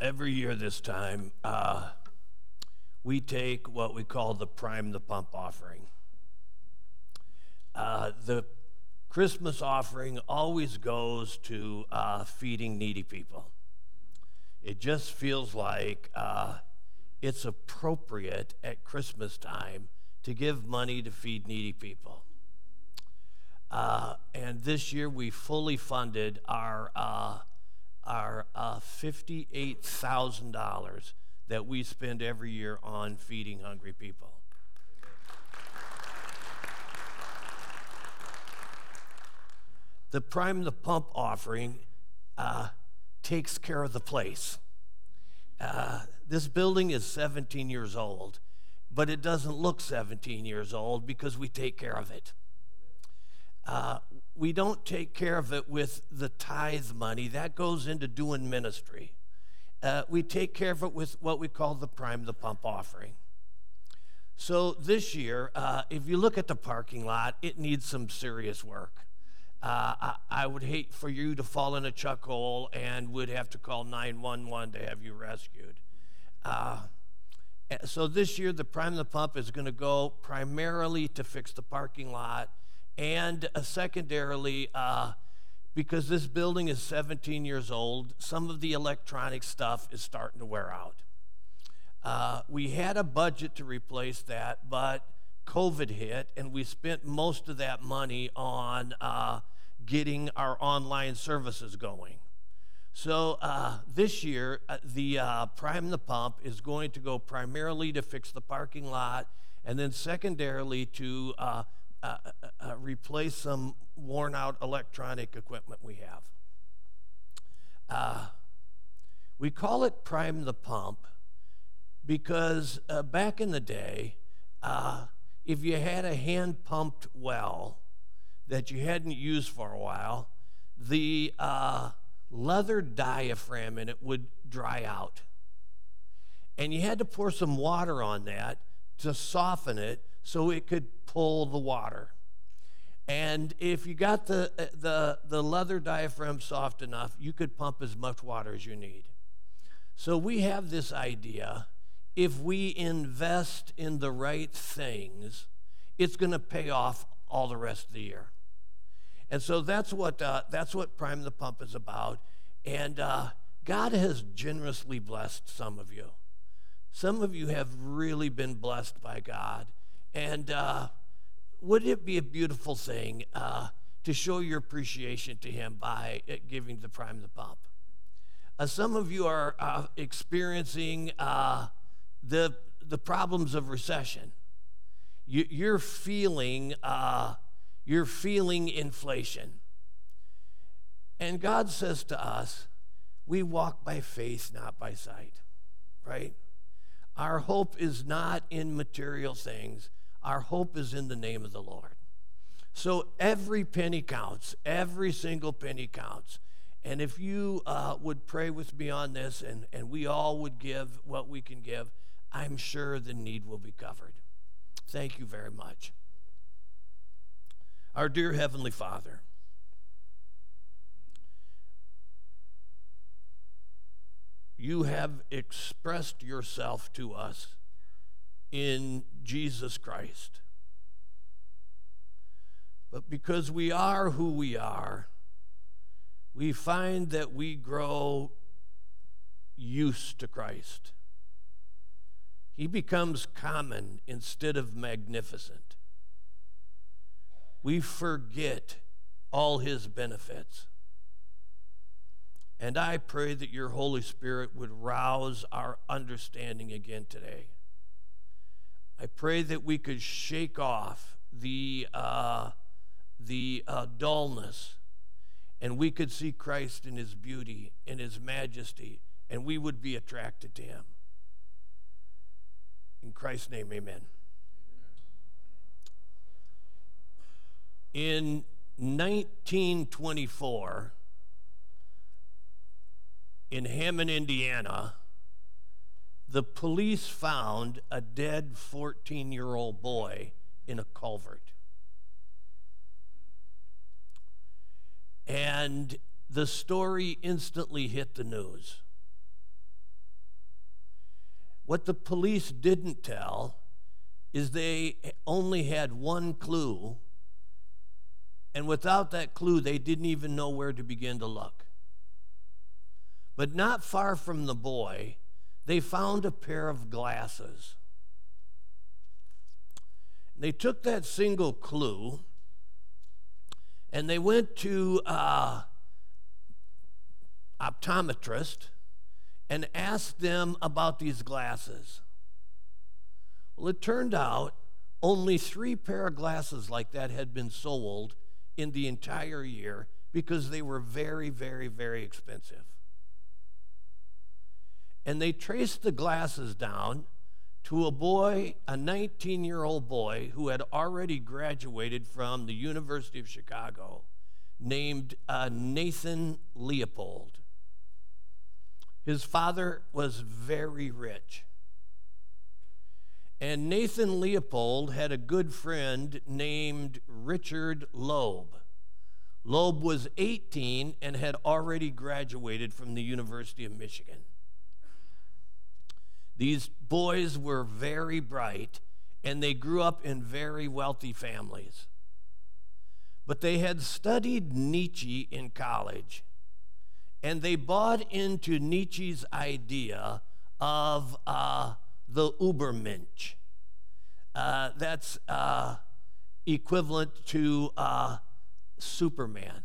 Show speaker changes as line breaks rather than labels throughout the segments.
every year this time, uh, we take what we call the Prime the Pump offering. Uh, the Christmas offering always goes to uh, feeding needy people. It just feels like uh, it's appropriate at Christmas time to give money to feed needy people. Uh, and this year we fully funded our uh, our uh, $58,000 that we spend every year on feeding hungry people. The Prime the Pump offering uh, takes care of the place. Uh, this building is 17 years old, but it doesn't look 17 years old because we take care of it. Uh, we don't take care of it with the tithe money, that goes into doing ministry. Uh, we take care of it with what we call the prime the pump offering. So this year, uh, if you look at the parking lot, it needs some serious work. Uh, I, I, would hate for you to fall in a chuck hole and would have to call 911 to have you rescued. Uh, so this year, the prime the pump is going to go primarily to fix the parking lot and uh, secondarily, uh, because this building is 17 years old, some of the electronic stuff is starting to wear out. Uh, we had a budget to replace that, but COVID hit, and we spent most of that money on uh, getting our online services going. So uh, this year, uh, the Prime the Pump is going to go primarily to fix the parking lot, and then secondarily to uh, uh, uh, uh, replace some worn out electronic equipment we have. Uh, we call it prime the pump because uh, back in the day, uh, if you had a hand pumped well that you hadn't used for a while, the leather diaphragm in it would dry out. And you had to pour some water on that to soften it so it could pull the water. And if you got the, the, the leather diaphragm soft enough, you could pump as much water as you need. So we have this idea if we invest in the right things, it's going to pay off all the rest of the year. And so that's what, uh, that's what Prime the Pump is about. And uh, God has generously blessed some of you. Some of you have really been blessed by God. And uh, would it be a beautiful thing uh, to show your appreciation to Him by uh, giving the prime the pump? Uh, some of you are uh, experiencing uh, the, the problems of recession. You, you're feeling you're feeling inflation. And God says to us, we walk by faith, not by sight, right? Our hope is not in material things, our hope is in the name of the Lord. So every penny counts, every single penny counts. And if you uh, would pray with me on this and, and we all would give what we can give, I'm sure the need will be covered. Thank you very much. Our dear Heavenly Father, you have expressed yourself to us in Jesus Christ. But because we are who we are, we find that we grow used to Christ. He becomes common instead of magnificent. We forget all his benefits. And I pray that your Holy Spirit would rouse our understanding again today. I pray that we could shake off the, uh, the uh, dullness and we could see Christ in his beauty, in his majesty, and we would be attracted to him. In Christ's name, amen. In 1924, in Hammond, Indiana, the police found a dead 14 year old boy in a culvert. And the story instantly hit the news. What the police didn't tell is they only had one clue, and without that clue, they didn't even know where to begin to look. But not far from the boy, they found a pair of glasses. They took that single clue and they went to uh, optometrist and asked them about these glasses. Well, it turned out only three pair of glasses like that had been sold in the entire year because they were very, very, very expensive. And they traced the glasses down to a boy, a 19 year old boy who had already graduated from the University of Chicago named uh, Nathan Leopold. His father was very rich. And Nathan Leopold had a good friend named Richard Loeb. Loeb was 18 and had already graduated from the University of Michigan. These boys were very bright and they grew up in very wealthy families. But they had studied Nietzsche in college and they bought into Nietzsche's idea of uh, the Ubermensch. Uh, that's uh, equivalent to uh, Superman.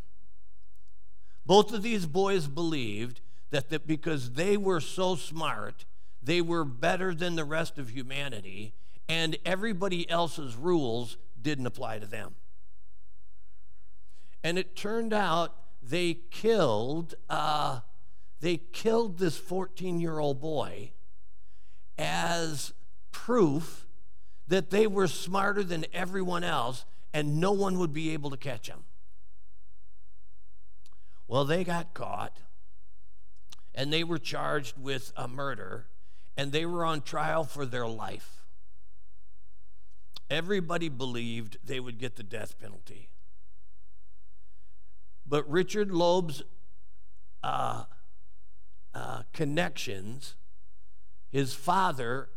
Both of these boys believed that, that because they were so smart, they were better than the rest of humanity, and everybody else's rules didn't apply to them. And it turned out they killed uh, they killed this 14 year old boy as proof that they were smarter than everyone else and no one would be able to catch them. Well, they got caught and they were charged with a murder and they were on trial for their life. Everybody believed they would get the death penalty. But Richard Loeb's uh, uh, connections, his father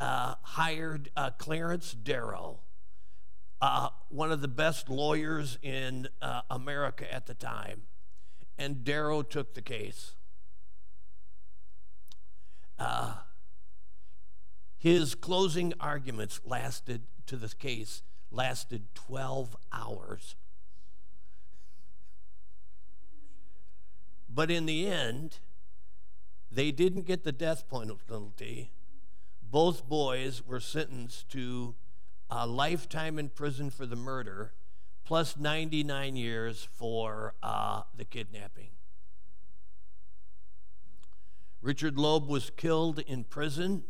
uh, hired uh, Clarence Darrow, uh, one of the best lawyers in uh, America at the time, and Darrow took the case. His closing arguments lasted to the case lasted 12 hours. But in the end, they didn't get the death penalty. Both boys were sentenced to a lifetime in prison for the murder, plus 99 years for uh, the kidnapping. Richard Loeb was killed in prison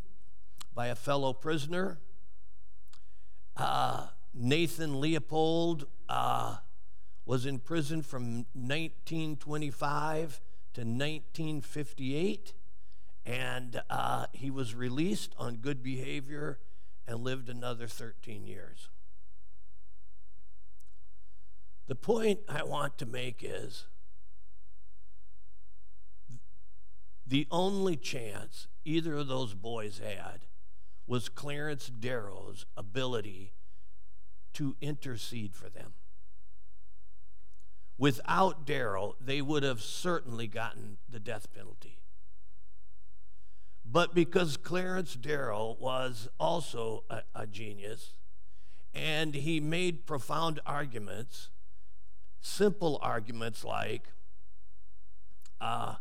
by a fellow prisoner. Uh, Nathan Leopold uh, was in prison from 1925 to 1958, and uh, he was released on good behavior and lived another 13 years. The point I want to make is the only chance either of those boys had was Clarence Darrow's ability to intercede for them. Without Darrow, they would have certainly gotten the death penalty. But because Clarence Darrow was also a, a genius, and he made profound arguments, simple arguments like, uh,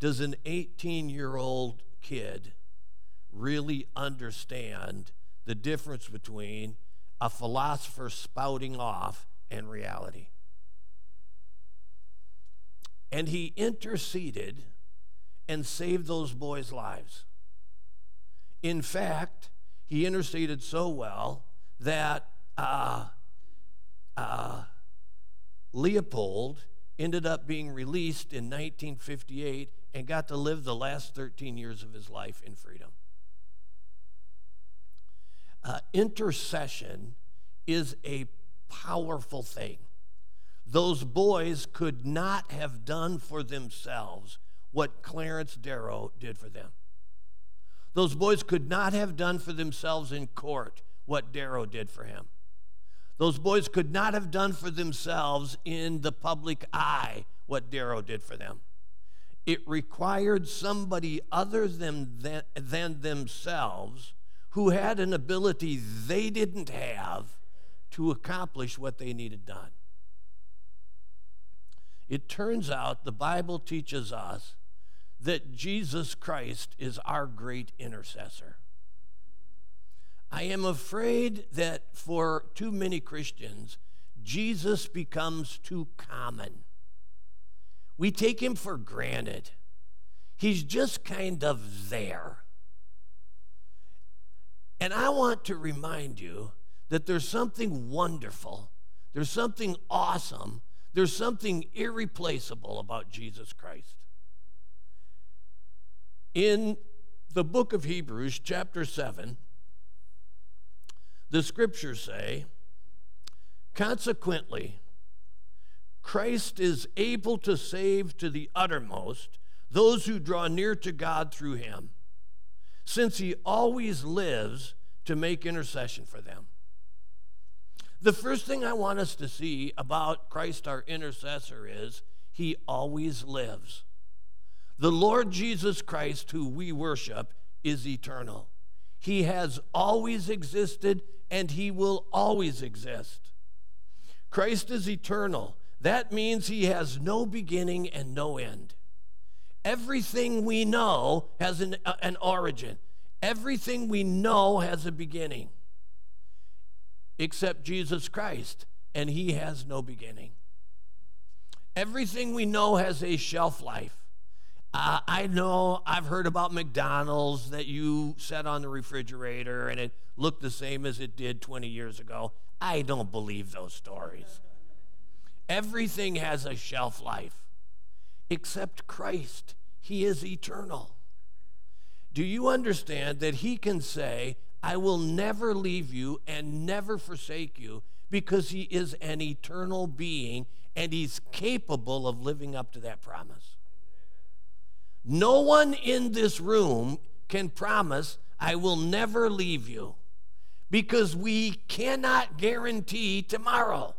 does an 18 year old kid really understand the difference between a philosopher spouting off and reality? And he interceded and saved those boys' lives. In fact, he interceded so well that uh, uh, Leopold ended up being released in 1958 and got to live the last 13 years of his life in freedom. Uh, intercession is a powerful thing. Those boys could not have done for themselves what Clarence Darrow did for them. Those boys could not have done for themselves in court what Darrow did for him. Those boys could not have done for themselves in the public eye what Darrow did for them. It required somebody other than, than, than themselves who had an ability they didn't have to accomplish what they needed done. It turns out the Bible teaches us that Jesus Christ is our great intercessor. I am afraid that for too many Christians, Jesus becomes too common. We take him for granted. He's just kind of there. And I want to remind you that there's something wonderful, there's something awesome, there's something irreplaceable about Jesus Christ. In the book of Hebrews, chapter 7, the scriptures say, Consequently, Christ is able to save to the uttermost those who draw near to God through him, since he always lives to make intercession for them. The first thing I want us to see about Christ our intercessor is he always lives. The Lord Jesus Christ, who we worship, is eternal. He has always existed and he will always exist. Christ is eternal. That means he has no beginning and no end. Everything we know has an, uh, an origin, everything we know has a beginning, except Jesus Christ, and he has no beginning. Everything we know has a shelf life. Uh, I know I've heard about McDonald's that you set on the refrigerator and it looked the same as it did 20 years ago. I don't believe those stories. Everything has a shelf life except Christ. He is eternal. Do you understand that He can say, I will never leave you and never forsake you because He is an eternal being and He's capable of living up to that promise? No one in this room can promise, I will never leave you, because we cannot guarantee tomorrow.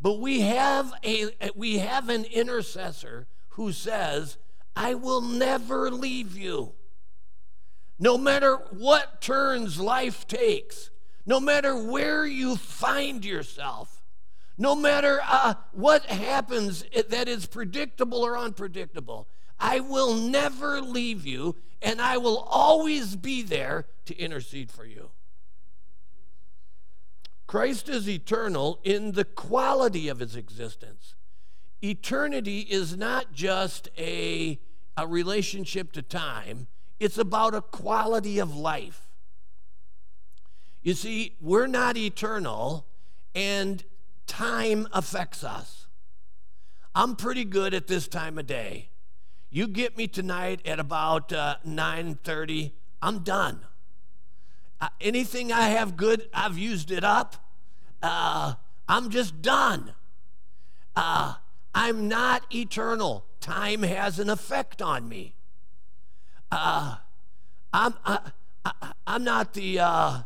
But we have, a, we have an intercessor who says, I will never leave you. No matter what turns life takes, no matter where you find yourself, no matter uh, what happens that is predictable or unpredictable, I will never leave you, and I will always be there to intercede for you. Christ is eternal in the quality of his existence. Eternity is not just a, a relationship to time, it's about a quality of life. You see, we're not eternal, and time affects us. I'm pretty good at this time of day. You get me tonight at about uh, 9:30, I'm done. Uh, anything I have good, I've used it up. Uh, I'm just done. Uh, I'm not eternal. Time has an effect on me. Uh, I'm I, I, I'm not the uh,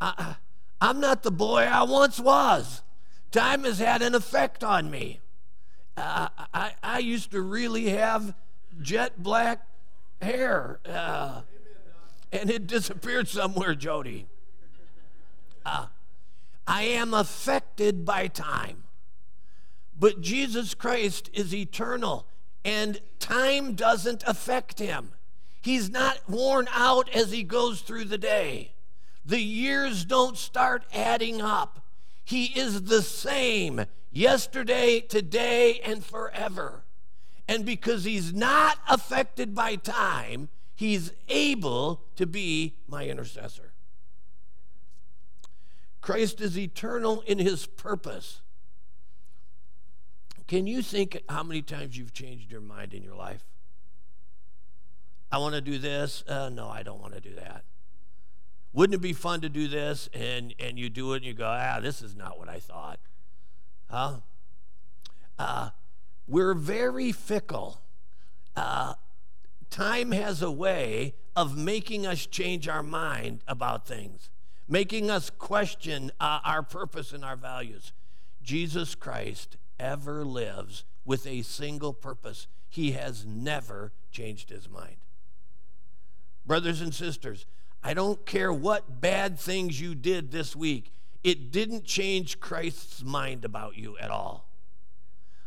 I, I'm not the boy I once was. Time has had an effect on me. Uh, I, I used to really have jet black hair, uh, and it disappeared somewhere, Jody. Uh, I am affected by time. But Jesus Christ is eternal, and time doesn't affect him. He's not worn out as he goes through the day. The years don't start adding up. He is the same yesterday, today, and forever. And because he's not affected by time, he's able to be my intercessor. Christ is eternal in his purpose. Can you think how many times you've changed your mind in your life? I want to do this. Uh, no, I don't want to do that. Wouldn't it be fun to do this? And, and you do it and you go, ah, this is not what I thought. Huh? Uh, we're very fickle. Uh, time has a way of making us change our mind about things, making us question uh, our purpose and our values. Jesus Christ ever lives with a single purpose. He has never changed his mind. Brothers and sisters, I don't care what bad things you did this week, it didn't change Christ's mind about you at all.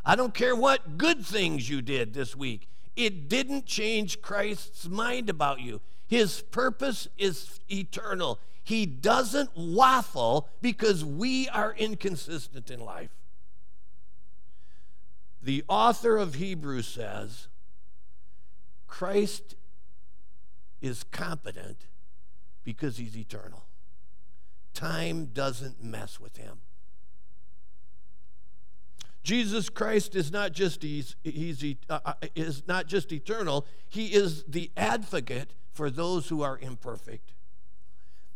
I don't care what good things you did this week, it didn't change Christ's mind about you. His purpose is eternal. He doesn't waffle because we are inconsistent in life. The author of Hebrews says Christ is competent because he's eternal. Time doesn't mess with him. Jesus Christ is not just he's, he's uh, uh, is not just eternal, he is the advocate for those who are imperfect.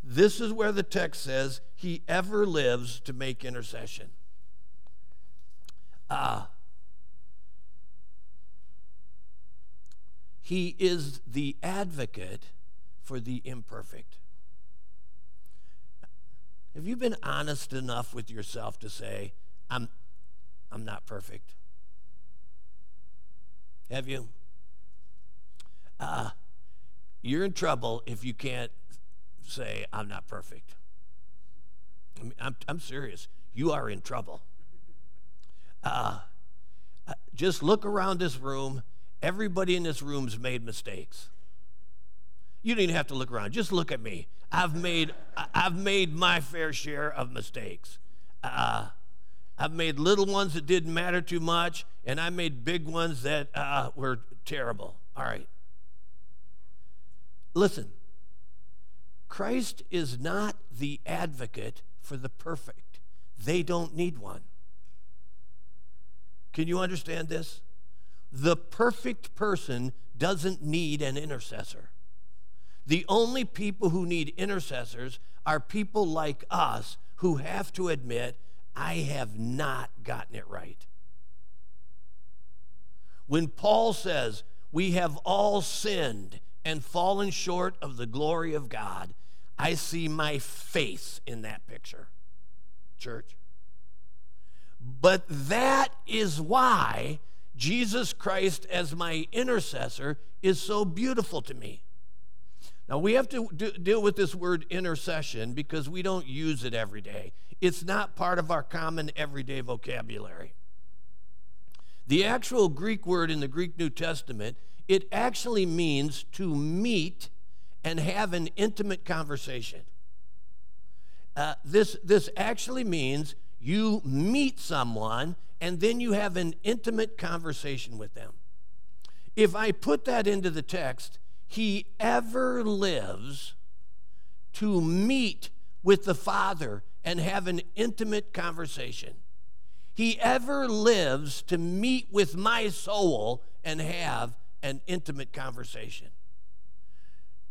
This is where the text says he ever lives to make intercession. Ah. He is the advocate for the imperfect. Have you been honest enough with yourself to say, I'm, I'm not perfect? Have you? Uh, you're in trouble if you can't say, I'm not perfect. I mean, I'm, I'm serious. You are in trouble. Uh, uh, just look around this room. Everybody in this room's made mistakes. You don't even have to look around. Just look at me. I've made, I've made my fair share of mistakes. Uh, I've made little ones that didn't matter too much, and I made big ones that uh, were terrible. All right. Listen, Christ is not the advocate for the perfect, they don't need one. Can you understand this? The perfect person doesn't need an intercessor. The only people who need intercessors are people like us who have to admit, I have not gotten it right. When Paul says, We have all sinned and fallen short of the glory of God, I see my face in that picture, church. But that is why Jesus Christ, as my intercessor, is so beautiful to me. Now, we have to do, deal with this word intercession because we don't use it every day. It's not part of our common everyday vocabulary. The actual Greek word in the Greek New Testament, it actually means to meet and have an intimate conversation. Uh, this, this actually means you meet someone and then you have an intimate conversation with them. If I put that into the text, he ever lives to meet with the Father and have an intimate conversation. He ever lives to meet with my soul and have an intimate conversation.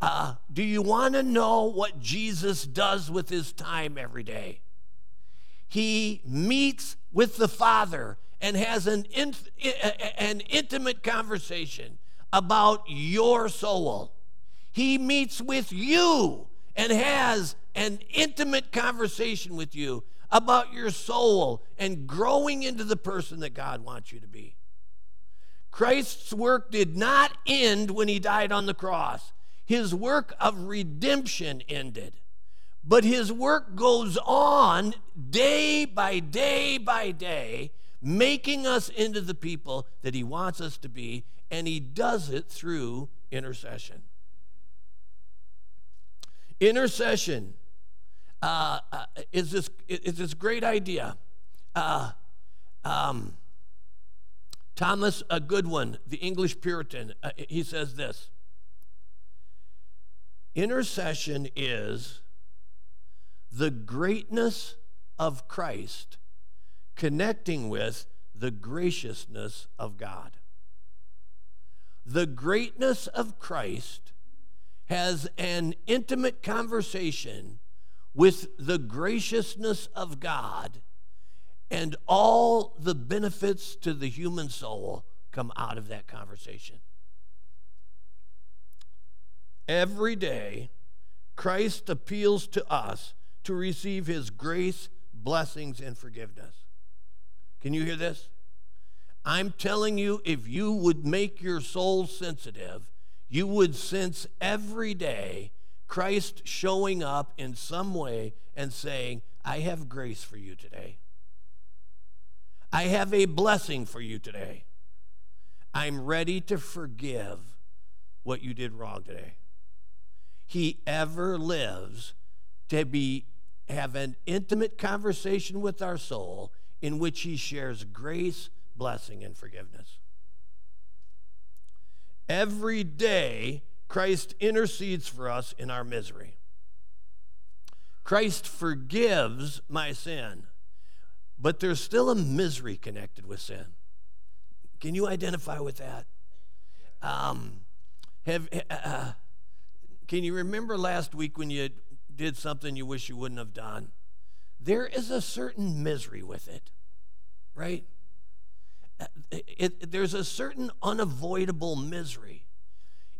Uh, do you want to know what Jesus does with his time every day? He meets with the Father and has an, an intimate conversation about your soul. He meets with you and has an intimate conversation with you about your soul and growing into the person that God wants you to be. Christ's work did not end when he died on the cross. His work of redemption ended. But his work goes on day by day by day, making us into the people that he wants us to be and he does it through intercession. Intercession uh, uh, is, this, is this great idea. Uh, um, Thomas a Goodwin, the English Puritan, uh, he says this Intercession is the greatness of Christ connecting with the graciousness of God the greatness of Christ has an intimate conversation with the graciousness of God, and all the benefits to the human soul come out of that conversation. Every day, Christ appeals to us to receive his grace, blessings, and forgiveness. Can you hear this? I'm telling you, if you would make your soul sensitive, you would sense every day Christ showing up in some way and saying, I have grace for you today. I have a blessing for you today. I'm ready to forgive what you did wrong today. He ever lives to be have an intimate conversation with our soul in which he shares grace, blessing, and forgiveness. Every day, Christ intercedes for us in our misery. Christ forgives my sin, but there's still a misery connected with sin. Can you identify with that? Um, have, uh, uh, can you remember last week when you did something you wish you wouldn't have done? There is a certain misery with it, right? Uh, it, it, there's a certain unavoidable misery.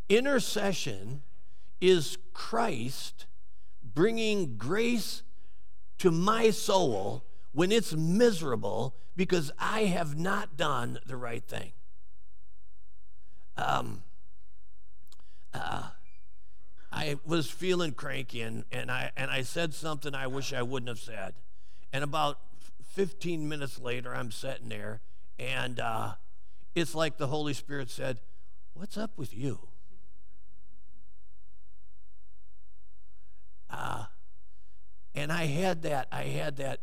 Intercession is Christ bringing grace to my soul when it's miserable because I have not done the right thing. Um, uh, I was feeling cranky and, and, I, and I said something I wish I wouldn't have said. And about 15 minutes later, I'm sitting there, and uh, it's like the Holy Spirit said, What's up with you? Uh, and I had that, I had that,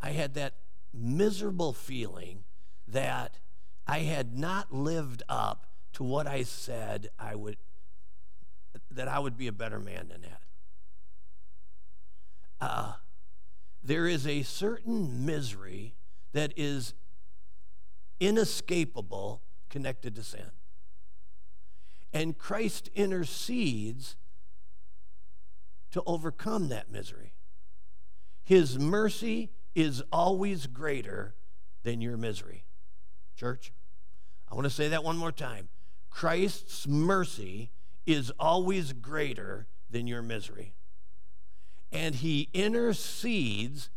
I had that miserable feeling that I had not lived up to what I said I would, that I would be a better man than that. Uh, there is a certain misery that is inescapable connected to sin. And Christ intercedes to overcome that misery. His mercy is always greater than your misery. Church, I want to say that one more time. Christ's mercy is always greater than your misery. And he intercedes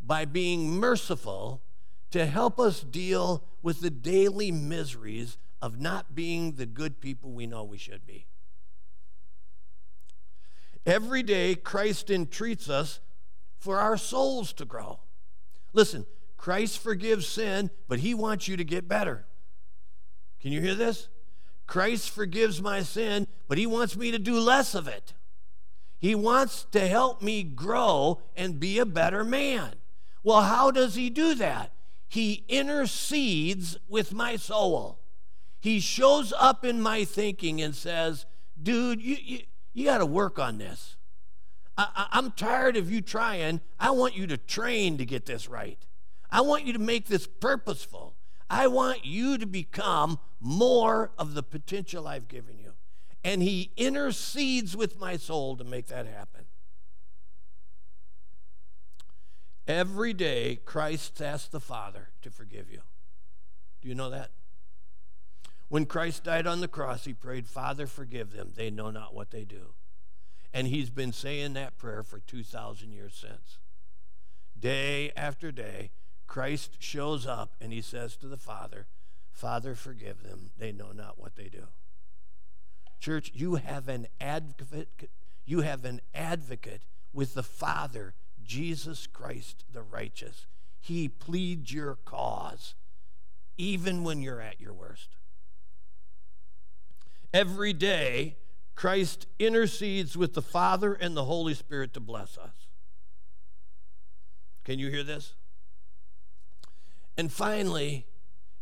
by being merciful to help us deal with the daily miseries of not being the good people we know we should be. Every day, Christ entreats us for our souls to grow. Listen, Christ forgives sin, but he wants you to get better. Can you hear this? Christ forgives my sin, but he wants me to do less of it. He wants to help me grow and be a better man. Well, how does he do that? He intercedes with my soul. He shows up in my thinking and says, Dude, you, you, you got to work on this. I, am tired of you trying. I want you to train to get this right. I want you to make this purposeful. I want you to become more of the potential I've given you. And He intercedes with my soul to make that happen. Every day, Christ asks the Father to forgive you. Do you know that? When Christ died on the cross, he prayed, Father, forgive them. They know not what they do. And he's been saying that prayer for 2,000 years since. Day after day, Christ shows up and he says to the Father, Father, forgive them. They know not what they do. Church, you have an advocate, you have an advocate with the Father, Jesus Christ the righteous. He pleads your cause even when you're at your worst. Every day, Christ intercedes with the Father and the Holy Spirit to bless us. Can you hear this? And finally,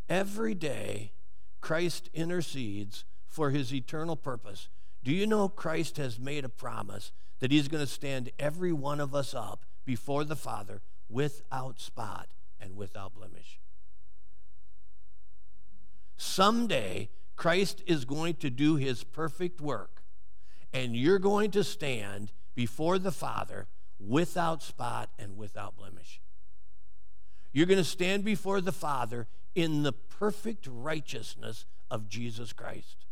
every day, Christ intercedes for his eternal purpose. Do you know Christ has made a promise that he's going to stand every one of us up before the Father without spot and without blemish? Someday, Christ is going to do his perfect work, and you're going to stand before the Father without spot and without blemish. You're going to stand before the Father in the perfect righteousness of Jesus Christ.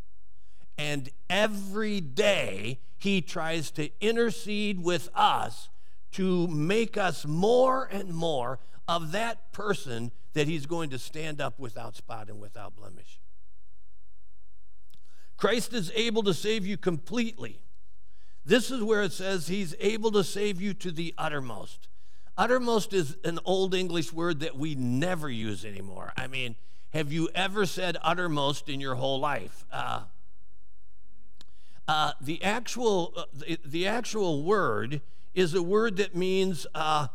And every day, he tries to intercede with us to make us more and more of that person that he's going to stand up without spot and without blemish. Christ is able to save you completely. This is where it says he's able to save you to the uttermost. Uttermost is an old English word that we never use anymore. I mean, have you ever said uttermost in your whole life? Uh, uh, the actual uh, the, the, actual word is a word that means uh,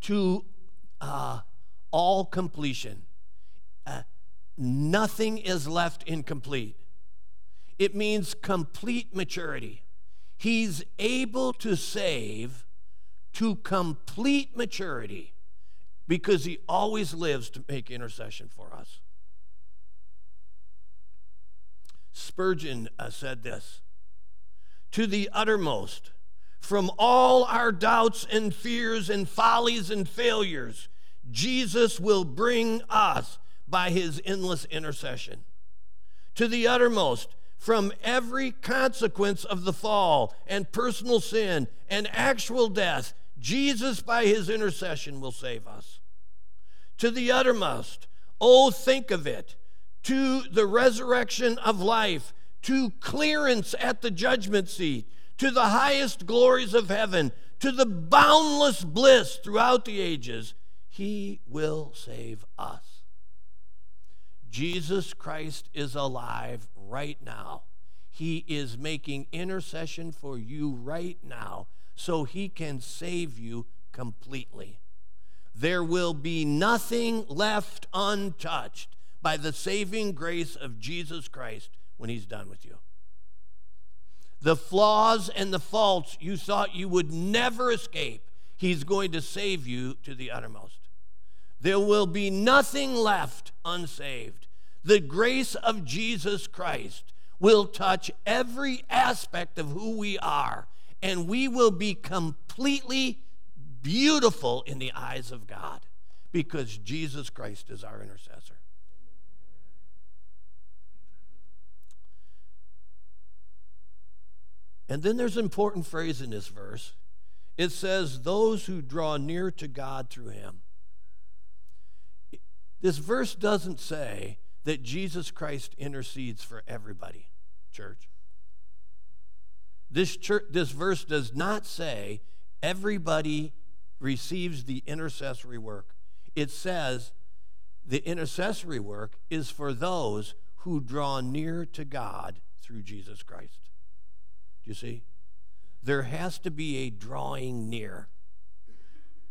to uh, all completion. Uh, nothing is left incomplete. It means complete maturity. He's able to save to complete maturity because he always lives to make intercession for us. Spurgeon uh, said this To the uttermost, from all our doubts and fears and follies and failures, Jesus will bring us by his endless intercession. To the uttermost, from every consequence of the fall and personal sin and actual death, Jesus, by his intercession, will save us. To the uttermost, oh, think of it, to the resurrection of life, to clearance at the judgment seat, to the highest glories of heaven, to the boundless bliss throughout the ages, he will save us. Jesus Christ is alive right now. He is making intercession for you right now so he can save you completely. There will be nothing left untouched by the saving grace of Jesus Christ when he's done with you. The flaws and the faults you thought you would never escape, he's going to save you to the uttermost. There will be nothing left unsaved. The grace of Jesus Christ will touch every aspect of who we are, and we will be completely beautiful in the eyes of God because Jesus Christ is our intercessor. And then there's an important phrase in this verse. It says, Those who draw near to God through him. This verse doesn't say that Jesus Christ intercedes for everybody, church. This, church, this verse does not say everybody receives the intercessory work. It says the intercessory work is for those who draw near to God through Jesus Christ. Do you see? There has to be a drawing near.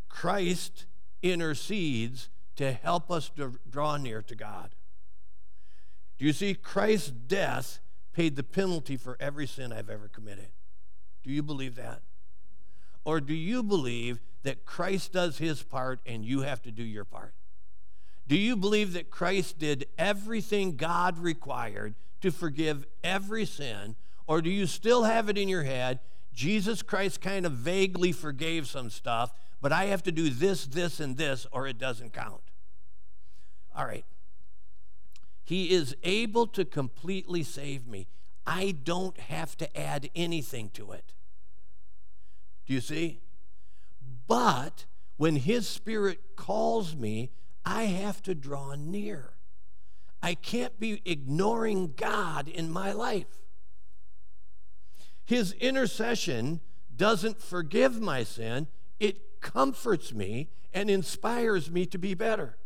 Christ intercedes to help us to draw near to God. Do you see? Christ's death paid the penalty for every sin I've ever committed. Do you believe that? Or do you believe that Christ does his part and you have to do your part? Do you believe that Christ did everything God required to forgive every sin? Or do you still have it in your head? Jesus Christ kind of vaguely forgave some stuff, but I have to do this, this, and this, or it doesn't count. All right. He is able to completely save me. I don't have to add anything to it. Do you see? But when His Spirit calls me, I have to draw near. I can't be ignoring God in my life. His intercession doesn't forgive my sin, it comforts me and inspires me to be better.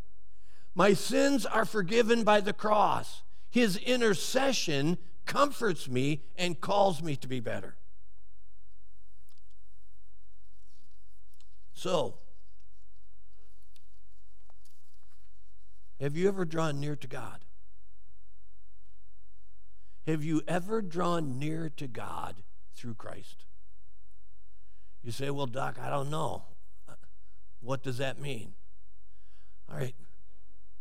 My sins are forgiven by the cross. His intercession comforts me and calls me to be better. So, have you ever drawn near to God? Have you ever drawn near to God through Christ? You say, Well, Doc, I don't know. What does that mean? All right,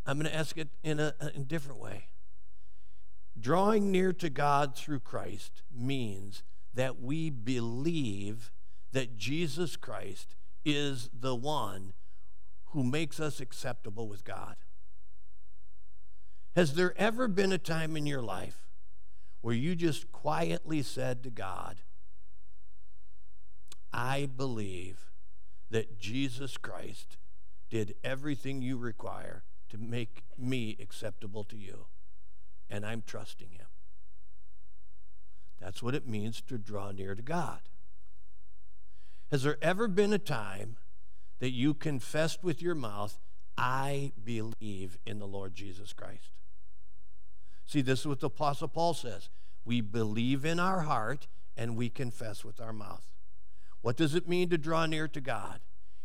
I'm going to ask it in a, a different way. Drawing near to God through Christ means that we believe that Jesus Christ is the one who makes us acceptable with God. Has there ever been a time in your life where you just quietly said to God, I believe that Jesus Christ did everything you require to make me acceptable to you, and I'm trusting him. That's what it means to draw near to God. Has there ever been a time that you confessed with your mouth, I believe in the Lord Jesus Christ? See, this is what the Apostle Paul says. We believe in our heart and we confess with our mouth. What does it mean to draw near to God?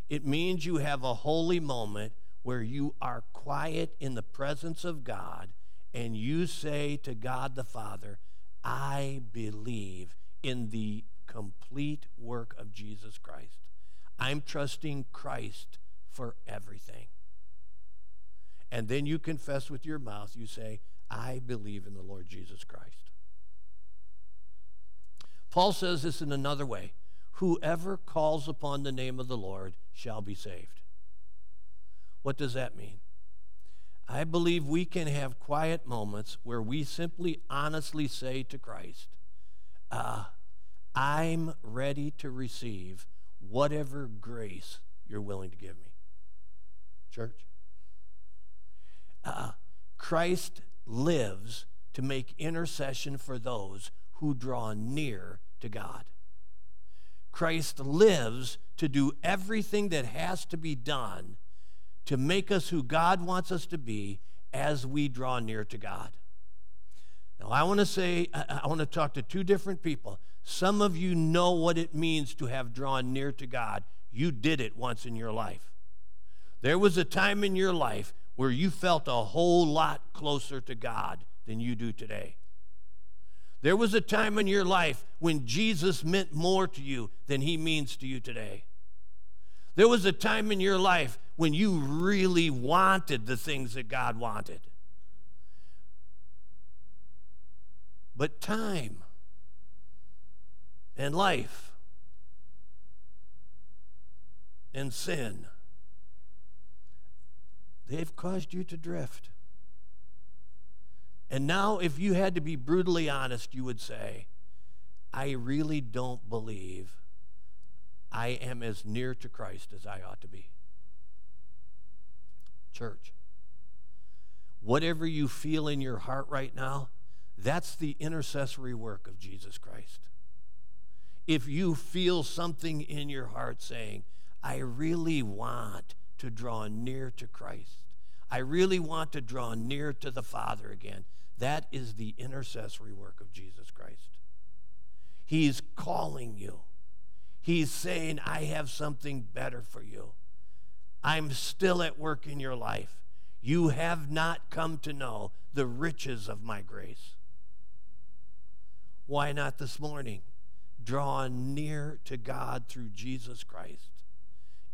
It means you have a holy moment where you are quiet in the presence of God and you say to God the Father, I believe in the complete work of Jesus Christ. I'm trusting Christ for everything. And then you confess with your mouth, you say, I believe in the Lord Jesus Christ. Paul says this in another way whoever calls upon the name of the Lord shall be saved. What does that mean? I believe we can have quiet moments where we simply honestly say to Christ, uh, I'm ready to receive whatever grace you're willing to give me. Church? Uh, Christ lives to make intercession for those who draw near to God. Christ lives to do everything that has to be done to make us who God wants us to be as we draw near to God. Now, I want to say, I want to talk to two different people. Some of you know what it means to have drawn near to God. You did it once in your life. There was a time in your life where you felt a whole lot closer to God than you do today. There was a time in your life when Jesus meant more to you than he means to you today. There was a time in your life when you really wanted the things that God wanted. But time and life and sin, they've caused you to drift. And now, if you had to be brutally honest, you would say, I really don't believe I am as near to Christ as I ought to be. Church, whatever you feel in your heart right now, that's the intercessory work of Jesus Christ. If you feel something in your heart saying, I really want to draw near to Christ, I really want to draw near to the Father again, that is the intercessory work of Jesus Christ. He's calling you. He's saying, I have something better for you. I'm still at work in your life. You have not come to know the riches of my grace. Why not this morning? Draw near to God through Jesus Christ.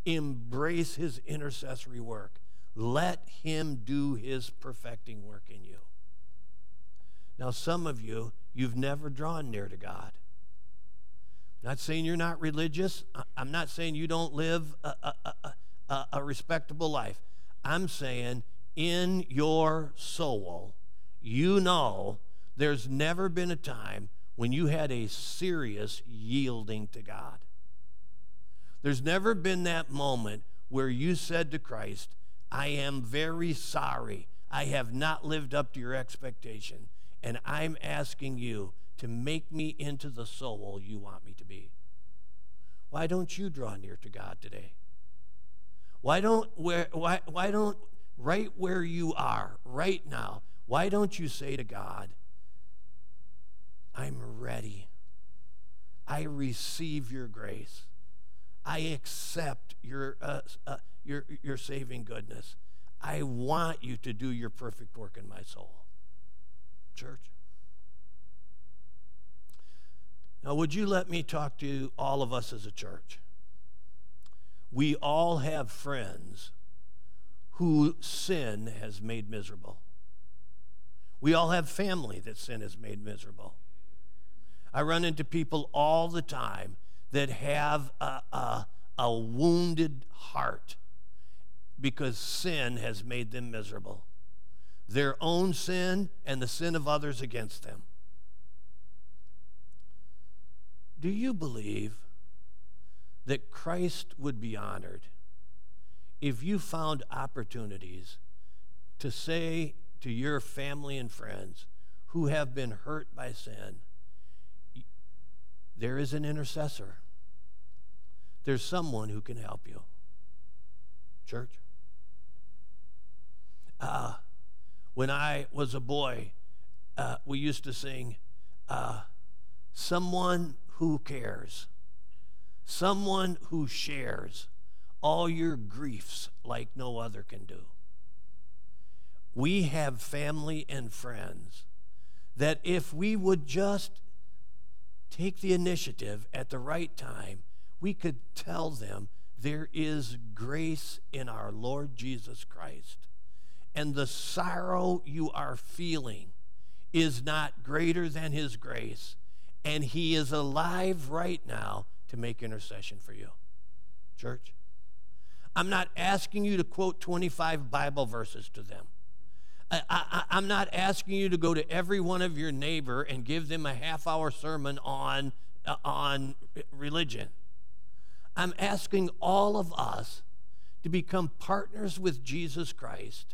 Embrace his intercessory work. Let him do his perfecting work in you. Now, some of you, you've never drawn near to God. Not saying you're not religious. I'm not saying you don't live a, a, a, a respectable life. I'm saying in your soul, you know there's never been a time when you had a serious yielding to God. There's never been that moment where you said to Christ, I am very sorry. I have not lived up to your expectation, and I'm asking you to make me into the soul you want me to be. Why don't you draw near to God today? Why don't where why why don't right where you are right now, why don't you say to God, I'm ready. I receive your grace. I accept your, uh, uh, your, your saving goodness. I want you to do your perfect work in my soul. Church. Now, would you let me talk to all of us as a church? We all have friends who sin has made miserable. We all have family that sin has made miserable. I run into people all the time that have a, a, a wounded heart because sin has made them miserable. Their own sin and the sin of others against them. Do you believe that Christ would be honored if you found opportunities to say to your family and friends who have been hurt by sin, there is an intercessor. There's someone who can help you. Church? Uh, when I was a boy, uh, we used to sing, uh, Someone who cares, someone who shares all your griefs like no other can do. We have family and friends that if we would just take the initiative at the right time, we could tell them there is grace in our Lord Jesus Christ. And the sorrow you are feeling is not greater than his grace. And he is alive right now to make intercession for you. Church, I'm not asking you to quote 25 Bible verses to them. I, am not asking you to go to every one of your neighbor and give them a half hour sermon on, uh, on religion. I'm asking all of us to become partners with Jesus Christ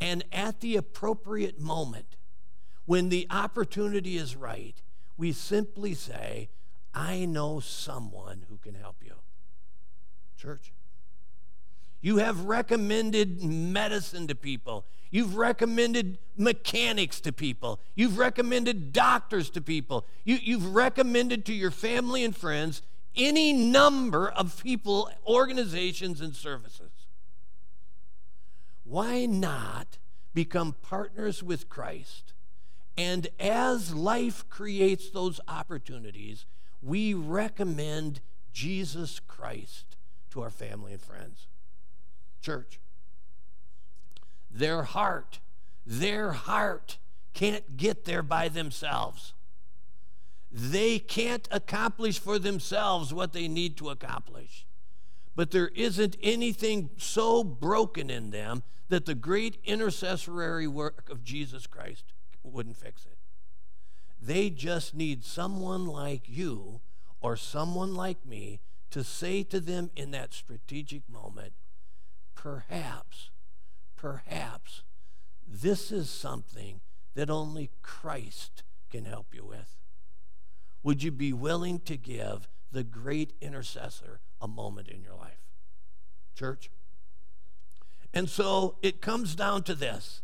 and at the appropriate moment, when the opportunity is right, we simply say, I know someone who can help you. Church. You have recommended medicine to people. You've recommended mechanics to people. You've recommended doctors to people. You, have recommended to your family and friends any number of people, organizations, and services. Why not become partners with Christ? And as life creates those opportunities, we recommend Jesus Christ to our family and friends. Church, their heart, their heart can't get there by themselves. They can't accomplish for themselves what they need to accomplish. But there isn't anything so broken in them that the great intercessory work of Jesus Christ wouldn't fix it. They just need someone like you or someone like me to say to them in that strategic moment, perhaps, perhaps this is something that only Christ can help you with. Would you be willing to give the great intercessor a moment in your life? Church? And so it comes down to this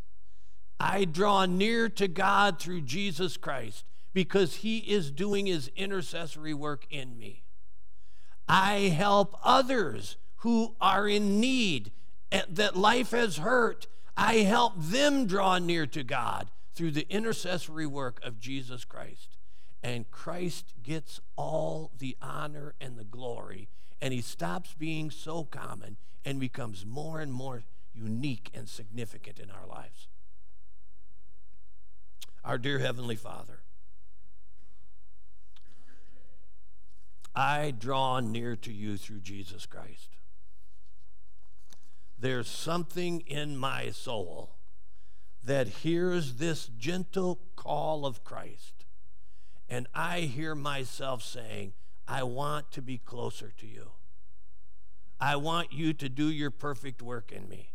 I draw near to God through Jesus Christ because he is doing his intercessory work in me. I help others who are in need that life has hurt. I help them draw near to God through the intercessory work of Jesus Christ. And Christ gets all the honor and the glory, and he stops being so common and becomes more and more unique and significant in our lives. Our dear Heavenly Father, I draw near to you through Jesus Christ. There's something in my soul that hears this gentle call of Christ, and I hear myself saying, I want to be closer to you. I want you to do your perfect work in me.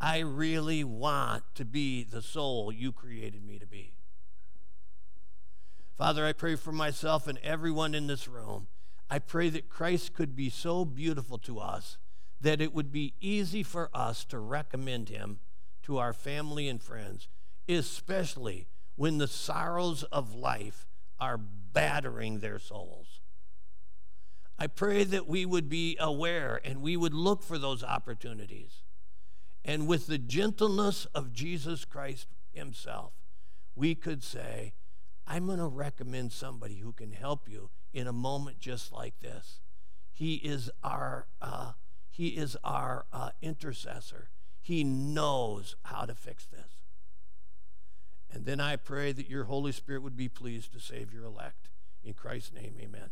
I really want to be the soul you created me to be. Father, I pray for myself and everyone in this room. I pray that Christ could be so beautiful to us that it would be easy for us to recommend him to our family and friends, especially when the sorrows of life are battering their souls. I pray that we would be aware and we would look for those opportunities. And with the gentleness of Jesus Christ himself, we could say, I'm going to recommend somebody who can help you in a moment just like this. He is our, uh, he is our uh, intercessor. He knows how to fix this. And then I pray that your Holy Spirit would be pleased to save your elect. In Christ's name, amen.